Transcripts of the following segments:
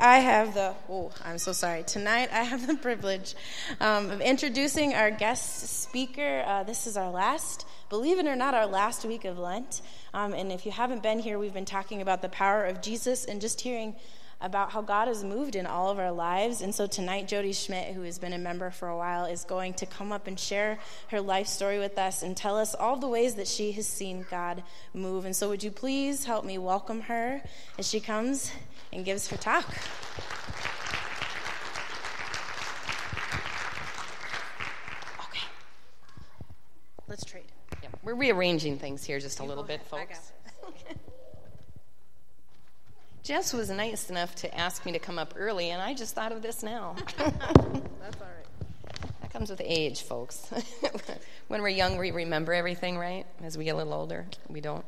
I have the, oh, I'm so sorry. Tonight, I have the privilege um, of introducing our guest speaker. Uh, this is our last, believe it or not, our last week of Lent. Um, and if you haven't been here, we've been talking about the power of Jesus and just hearing about how God has moved in all of our lives. And so tonight, Jodi Schmitz, who has been a member for a while, is going to come up and share her life story with us and tell us all the ways that she has seen God move. And so, would you please help me welcome her as she comes and gives her talk? Okay. Let's trade. Yeah, we're rearranging things here just a little bit, folks. Jess was nice enough to ask me to come up early, and I just thought of this now. That's all right. That comes with age, folks. when we're young, we remember everything, right? As we get a little older, we don't.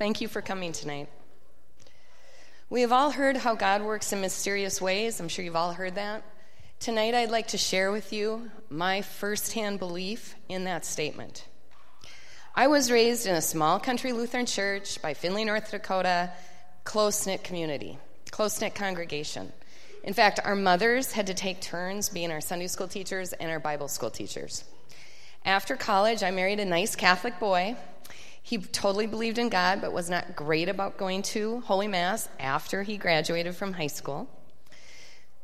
Thank you for coming tonight. We have all heard how God works in mysterious ways. I'm sure you've all heard that. Tonight, I'd like to share with you my firsthand belief in that statement. I was raised in a small country Lutheran church by Finley, North Dakota, close knit community, close knit congregation. In fact, our mothers had to take turns being our Sunday school teachers and our Bible school teachers. After college, I married a nice Catholic boy. He totally believed in God, but was not great about going to Holy Mass after he graduated from high school.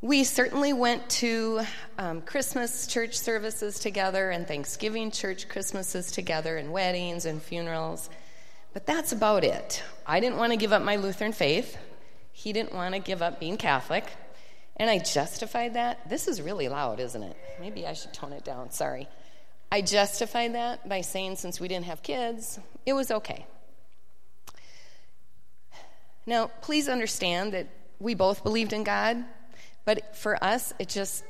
We certainly went to um, Christmas church services together and Thanksgiving church Christmases together and weddings and funerals, but that's about it. I didn't want to give up my Lutheran faith. He didn't want to give up being Catholic. And I justified that. This is really loud, isn't it? Maybe I should tone it down. Sorry. I justified that by saying since we didn't have kids, it was okay. Now, please understand that we both believed in God, but for us, it just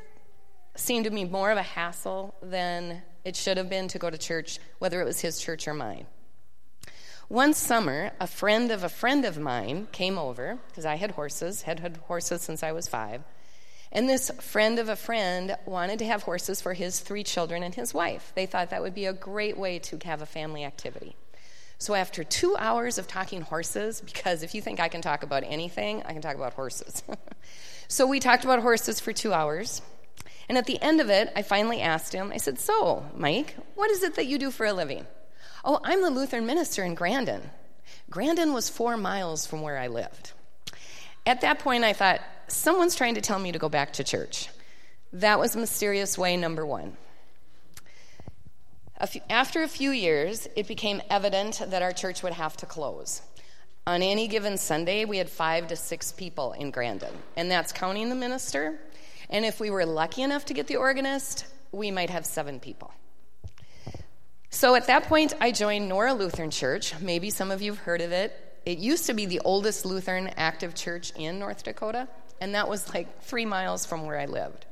seemed to be more of a hassle than it should have been to go to church, whether it was his church or mine. One summer, a friend of a friend of mine came over because I had horses, had had horses since I was five. And this friend of a friend wanted to have horses for his three children and his wife. They thought that would be a great way to have a family activity. So, after two hours of talking horses, because if you think I can talk about anything, I can talk about horses. So we talked about horses for two hours. And at the end of it, I finally asked him, I said, So, Mike, what is it that you do for a living? Oh, I'm the Lutheran minister in Grandin. Grandin was four miles from where I lived. At that point, I thought, someone's trying to tell me to go back to church. That was mysterious way number one. A few, after a few years, it became evident that our church would have to close. On any given Sunday, we had five to six people in Grandin, and that's counting the minister. And if we were lucky enough to get the organist, we might have seven people. So at that point, I joined Nora Lutheran Church. Maybe some of you have heard of it. It used to be the oldest Lutheran active church in North Dakota, and that was like three miles from where I lived.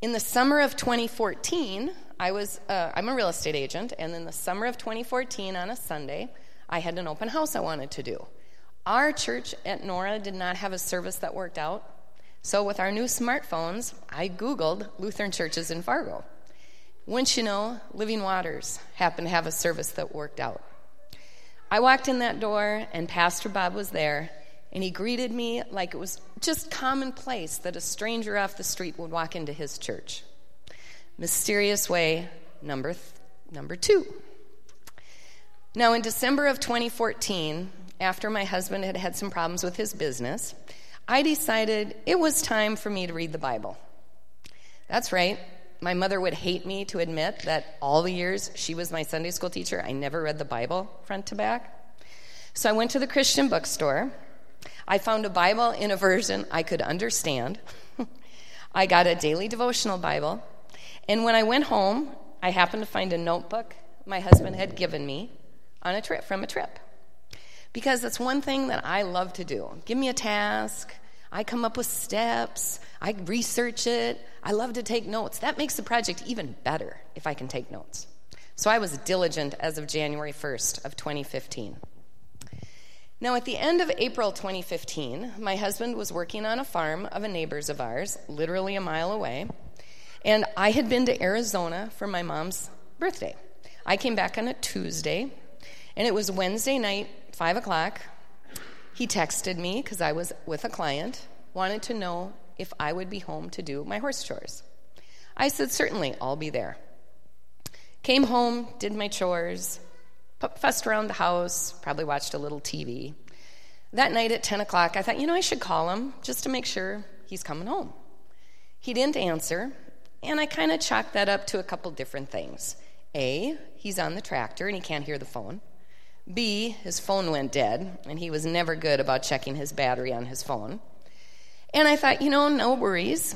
In the summer of 2014, I was, uh, I'm a real estate agent, and in the summer of 2014, on a Sunday, I had an open house I wanted to do. Our church at Nora did not have a service that worked out. So, with our new smartphones, I Googled Lutheran churches in Fargo. Wouldn't you know, Living Waters happened to have a service that worked out. I walked in that door, and Pastor Bob was there, and he greeted me like it was just commonplace that a stranger off the street would walk into his church. Mysterious way number, th- number two. Now, in December of 2014, after my husband had had some problems with his business, I decided it was time for me to read the Bible. That's right. My mother would hate me to admit that all the years she was my Sunday school teacher, I never read the Bible front to back. So I went to the Christian bookstore. I found a Bible in a version I could understand. I got a daily devotional Bible. And when I went home, I happened to find a notebook my husband had given me on a trip from a trip. Because that's one thing that I love to do. Give me a task, I come up with steps, I research it, I love to take notes. That makes the project even better if I can take notes. So I was diligent as of January 1st of 2015. Now, at the end of April 2015, my husband was working on a farm of a neighbor's of ours, literally a mile away, and I had been to Arizona for my mom's birthday. I came back on a Tuesday, and it was Wednesday night, 5 o'clock. He texted me because I was with a client, wanted to know if I would be home to do my horse chores. I said, Certainly, I'll be there. Came home, did my chores, fussed around the house, probably watched a little TV. That night at 10 o'clock, I thought, you know, I should call him just to make sure he's coming home. He didn't answer, and I kind of chalked that up to a couple different things. A, he's on the tractor and he can't hear the phone. B, his phone went dead, and he was never good about checking his battery on his phone. And I thought, you know, no worries.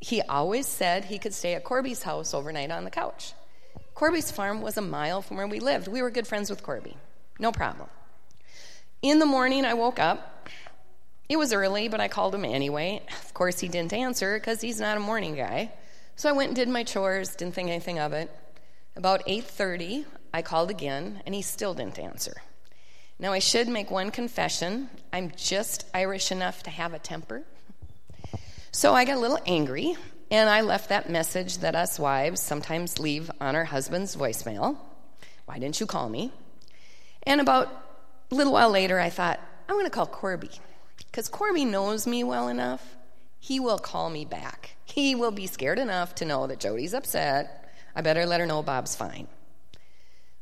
He always said he could stay at Corby's house overnight on the couch. Corby's farm was a mile from where we lived. We were good friends with Corby. No problem. In the morning, I woke up. It was early, but I called him anyway. Of course, he didn't answer because he's not a morning guy. So I went and did my chores, didn't think anything of it. About 8:30, I called again, and he still didn't answer. Now I should make one confession. I'm just Irish enough to have a temper. So I got a little angry, and I left that message that us wives sometimes leave on our husband's voicemail. Why didn't you call me? And about a little while later, I thought, I'm going to call Corby. Because Corby knows me well enough, he will call me back. He will be scared enough to know that Jodi's upset I better let her know Bob's fine.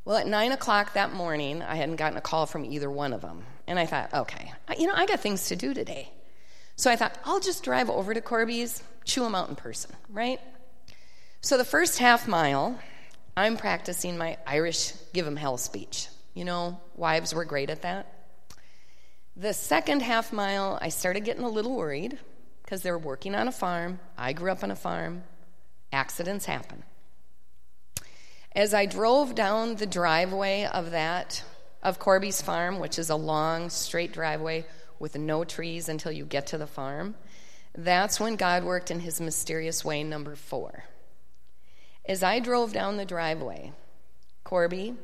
Well, at 9 o'clock that morning, I hadn't gotten a call from either one of them. And I thought, okay, you know, I got things to do today. So I thought, I'll just drive over to Corby's, chew them out in person, right? So the first half mile, I'm practicing my Irish give 'em hell speech. You know, wives were great at that. The second half mile, I started getting a little worried because they were working on a farm. I grew up on a farm. Accidents happen. As I drove down the driveway of that, of Corby's farm, which is a long, straight driveway with no trees until you get to the farm, that's when God worked in his mysterious way, number four. As I drove down the driveway, Corby,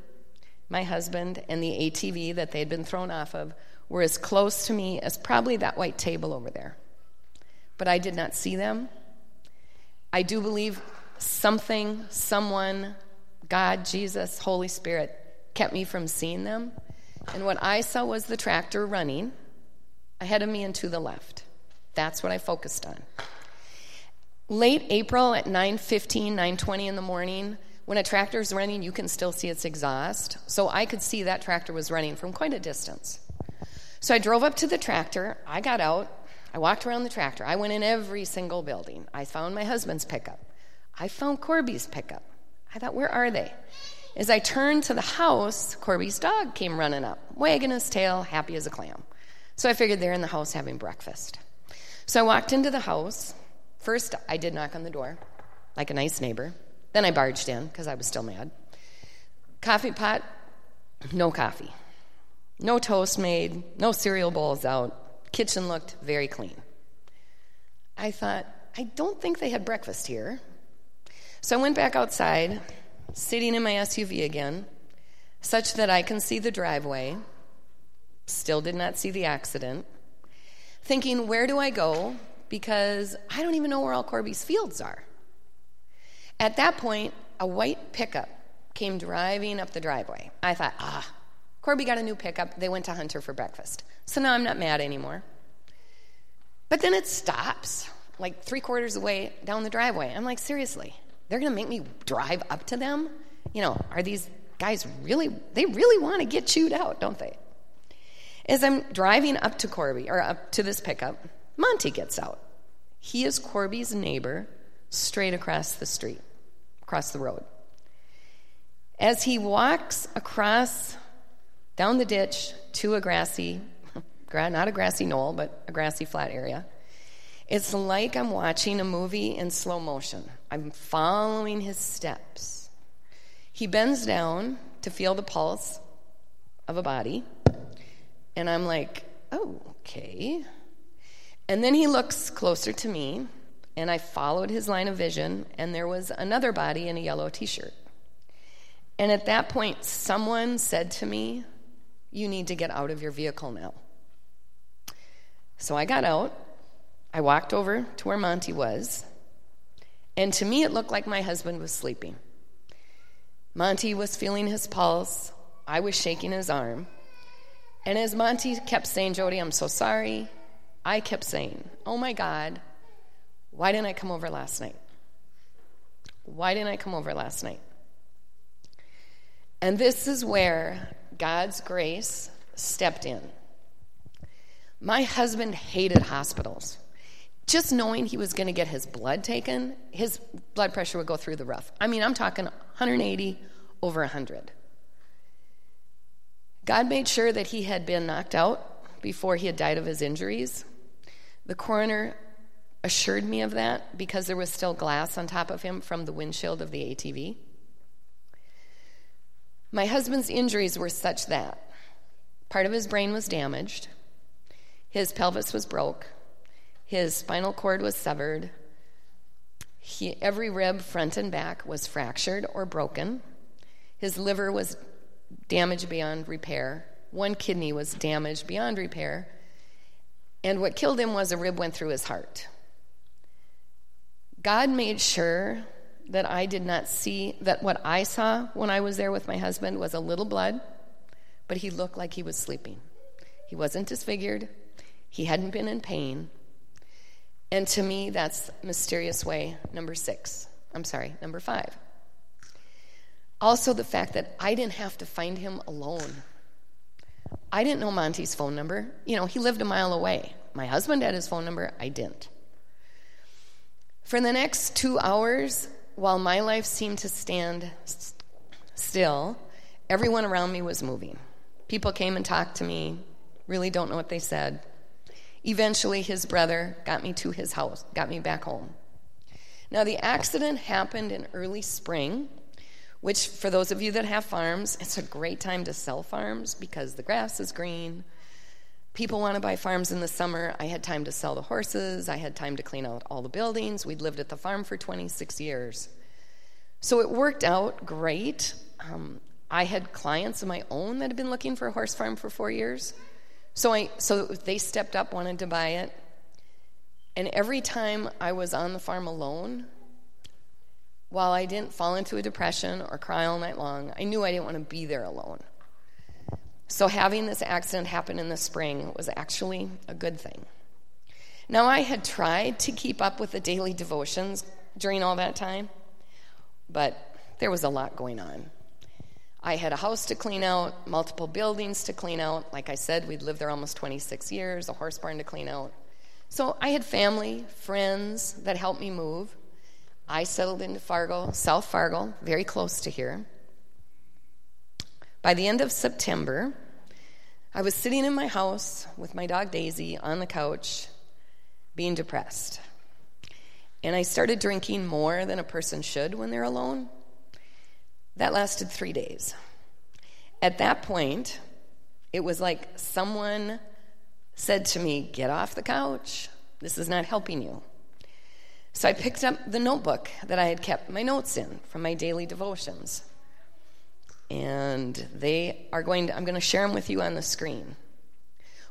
my husband, and the ATV that they'd been thrown off of were as close to me as probably that white table over there. But I did not see them. I do believe something, someone, God, Jesus, Holy Spirit kept me from seeing them. And what I saw was the tractor running ahead of me and to the left. That's what I focused on. Late April at 9:15, 9:20 in the morning, when a tractor is running, you can still see its exhaust. So I could see that tractor was running from quite a distance. So I drove up to the tractor. I got out. I walked around the tractor. I went in every single building. I found my husband's pickup. I found Corby's pickup. I thought, where are they? As I turned to the house, Corby's dog came running up, wagging his tail, happy as a clam. So I figured they're in the house having breakfast. So I walked into the house. First, I did knock on the door, like a nice neighbor. Then I barged in because I was still mad. Coffee pot, no coffee. No toast made, no cereal bowls out. Kitchen looked very clean. I thought, I don't think they had breakfast here. So I went back outside, sitting in my SUV again, such that I can see the driveway. Still did not see the accident. Thinking, where do I go? Because I don't even know where all Corby's fields are. At that point, a white pickup came driving up the driveway. I thought, ah, Corby got a new pickup. They went to Hunter for breakfast. So now I'm not mad anymore. But then it stops, like three quarters away down the driveway. I'm like, seriously, they're going to make me drive up to them? You know, are these guys really, they really want to get chewed out, don't they? As I'm driving up to Corby, or up to this pickup, Monty gets out. He is Corby's neighbor straight across the street, across the road. As he walks across down the ditch to a grassy, not a grassy knoll, but a grassy flat area, it's like I'm watching a movie in slow motion. I'm following his steps. He bends down to feel the pulse of a body, and I'm like, oh, okay. And then he looks closer to me, and I followed his line of vision, and there was another body in a yellow t shirt. And at that point, someone said to me, You need to get out of your vehicle now. So I got out I walked over to where Monty was, and to me it looked like my husband was sleeping. Monty was feeling his pulse. I was shaking his arm. And as Monty kept saying, Jodi, I'm so sorry, I kept saying, Oh my God, why didn't I come over last night? Why didn't I come over last night? And this is where God's grace stepped in. My husband hated hospitals. Just knowing he was going to get his blood taken, his blood pressure would go through the roof. I mean, I'm talking 180 over 100. God made sure that he had been knocked out before he had died of his injuries. The coroner assured me of that because there was still glass on top of him from the windshield of the ATV. My husband's injuries were such that part of his brain was damaged, his pelvis was broke, his spinal cord was severed, he, every rib, front and back, was fractured or broken, his liver was damaged beyond repair, one kidney was damaged beyond repair, and what killed him was a rib went through his heart. God made sure that I did not see that what I saw when I was there with my husband was a little blood, but he looked like he was sleeping. He wasn't disfigured, he hadn't been in pain. And to me, that's mysterious way number six. I'm sorry, number five. Also, the fact that I didn't have to find him alone. I didn't know Monty's phone number. You know, he lived a mile away. My husband had his phone number, I didn't. For the next two hours, while my life seemed to stand still, everyone around me was moving. People came and talked to me, really don't know what they said. Eventually, his brother got me to his house, got me back home. Now, the accident happened in early spring, which, for those of you that have farms, it's a great time to sell farms because the grass is green, people want to buy farms in the summer. I had time to sell the horses, I had time to clean out all the buildings. We'd lived at the farm for 26 years. So it worked out great. Um, I had clients of my own that had been looking for a horse farm for four years. So, I, so they stepped up, wanted to buy it. And every time I was on the farm alone, while I didn't fall into a depression or cry all night long, I knew I didn't want to be there alone. So, having this accident happen in the spring was actually a good thing. Now, I had tried to keep up with the daily devotions during all that time, but there was a lot going on. I had a house to clean out, multiple buildings to clean out. Like I said, we'd lived there almost 26 years, a horse barn to clean out. So I had family, friends that helped me move. I settled into Fargo, South Fargo, very close to here. By the end of September, I was sitting in my house with my dog Daisy on the couch, being depressed. And I started drinking more than a person should when they're alone. That lasted three days. At that point, it was like someone said to me, Get off the couch. This is not helping you. So I picked up the notebook that I had kept my notes in from my daily devotions and they are going to, I'm going to share them with you on the screen.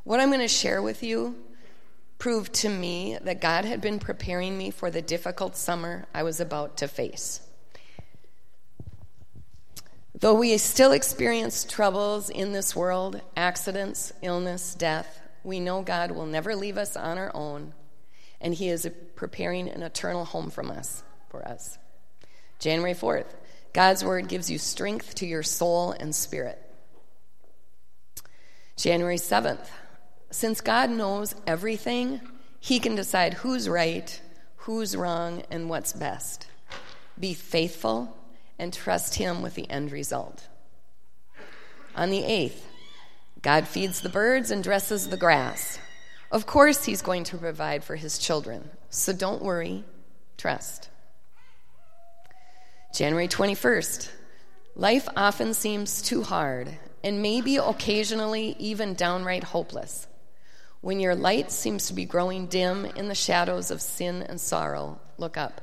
What I'm going to share with you proved to me that God had been preparing me for the difficult summer I was about to face. Though we still experience troubles in this world accidents, illness, death we know God will never leave us on our own, and He is preparing an eternal home from us for us. January 4th, God's word gives you strength to your soul and spirit. January 7th, since God knows everything, He can decide who's right, who's wrong, and what's best. Be faithful and trust Him with the end result. On the 8th, God feeds the birds and dresses the grass. Of course, He's going to provide for His children, so don't worry, trust. January 21st. Life often seems too hard and maybe occasionally even downright hopeless. When your light seems to be growing dim in the shadows of sin and sorrow, look up.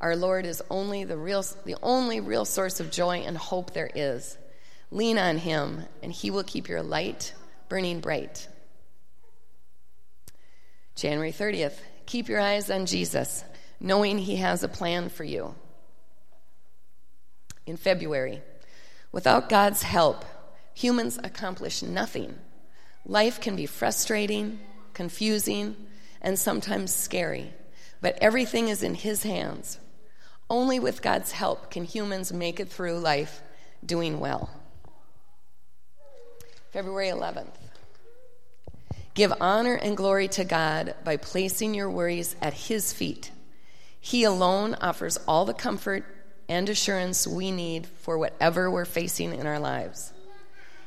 Our Lord is only the real the only real source of joy and hope there is. Lean on him and he will keep your light burning bright. January 30th. Keep your eyes on Jesus, knowing he has a plan for you. in February. Without God's help, humans accomplish nothing. Life can be frustrating, confusing, and sometimes scary, but everything is in His hands. Only with God's help can humans make it through life doing well. February 11th. Give honor and glory to God by placing your worries at His feet. He alone offers all the comfort and assurance we need for whatever we're facing in our lives.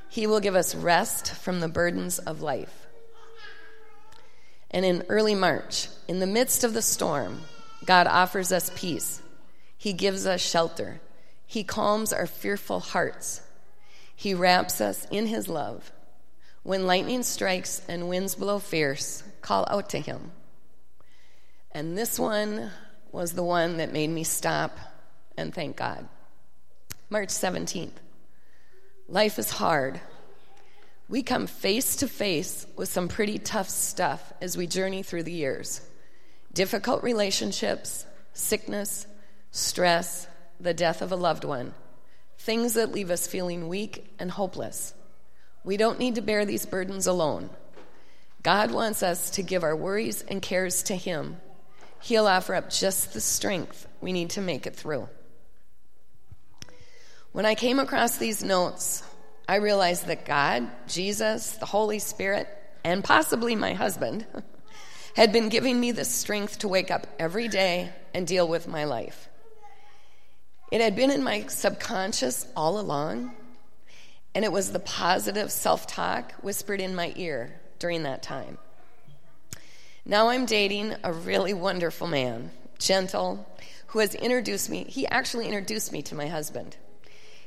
He will give us rest from the burdens of life. And in early March, in the midst of the storm, God offers us peace. He gives us shelter. He calms our fearful hearts. He wraps us in His love. When lightning strikes and winds blow fierce, call out to Him. And this one was the one that made me stop and thank God. March 17th. Life is hard. We come face to face with some pretty tough stuff as we journey through the years difficult relationships, sickness, stress, the death of a loved one, things that leave us feeling weak and hopeless. We don't need to bear these burdens alone. God wants us to give our worries and cares to Him. He'll offer up just the strength we need to make it through. When I came across these notes, I realized that God, Jesus, the Holy Spirit, and possibly my husband had been giving me the strength to wake up every day and deal with my life. It had been in my subconscious all along, and it was the positive self talk whispered in my ear during that time. Now I'm dating a really wonderful man, gentle, who has introduced me. He actually introduced me to my husband.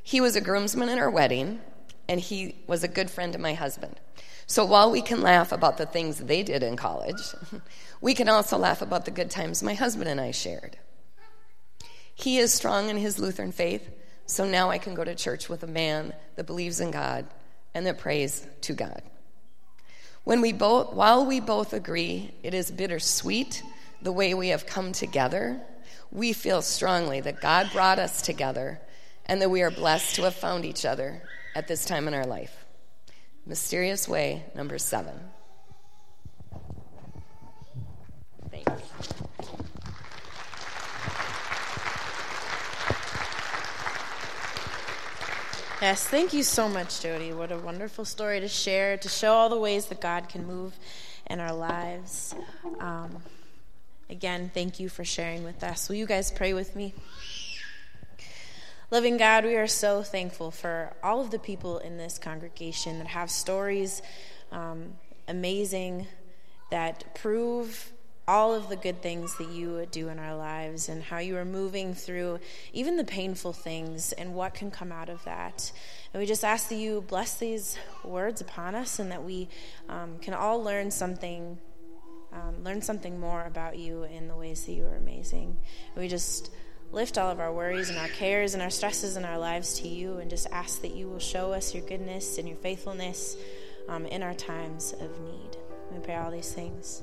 He was a groomsman in our wedding, and he was a good friend of my husband. So while we can laugh about the things they did in college, we can also laugh about the good times my husband and I shared. He is strong in his Lutheran faith, so now I can go to church with a man that believes in God and that prays to God. When we both, while we both agree it is bittersweet the way we have come together, we feel strongly that God brought us together and that we are blessed to have found each other at this time in our life. Mysterious Way, number seven. Yes, thank you so much, Jodi. What a wonderful story to share, to show all the ways that God can move in our lives. Um, again, thank you for sharing with us. Will you guys pray with me? Loving God, we are so thankful for all of the people in this congregation that have stories um, amazing that prove all of the good things that you do in our lives and how you are moving through even the painful things and what can come out of that. And we just ask that you bless these words upon us and that we um, can all learn something. Um, learn something more about you in the ways that you are amazing. And we just lift all of our worries and our cares and our stresses in our lives to you and just ask that you will show us your goodness and your faithfulness um, in our times of need. We pray all these things.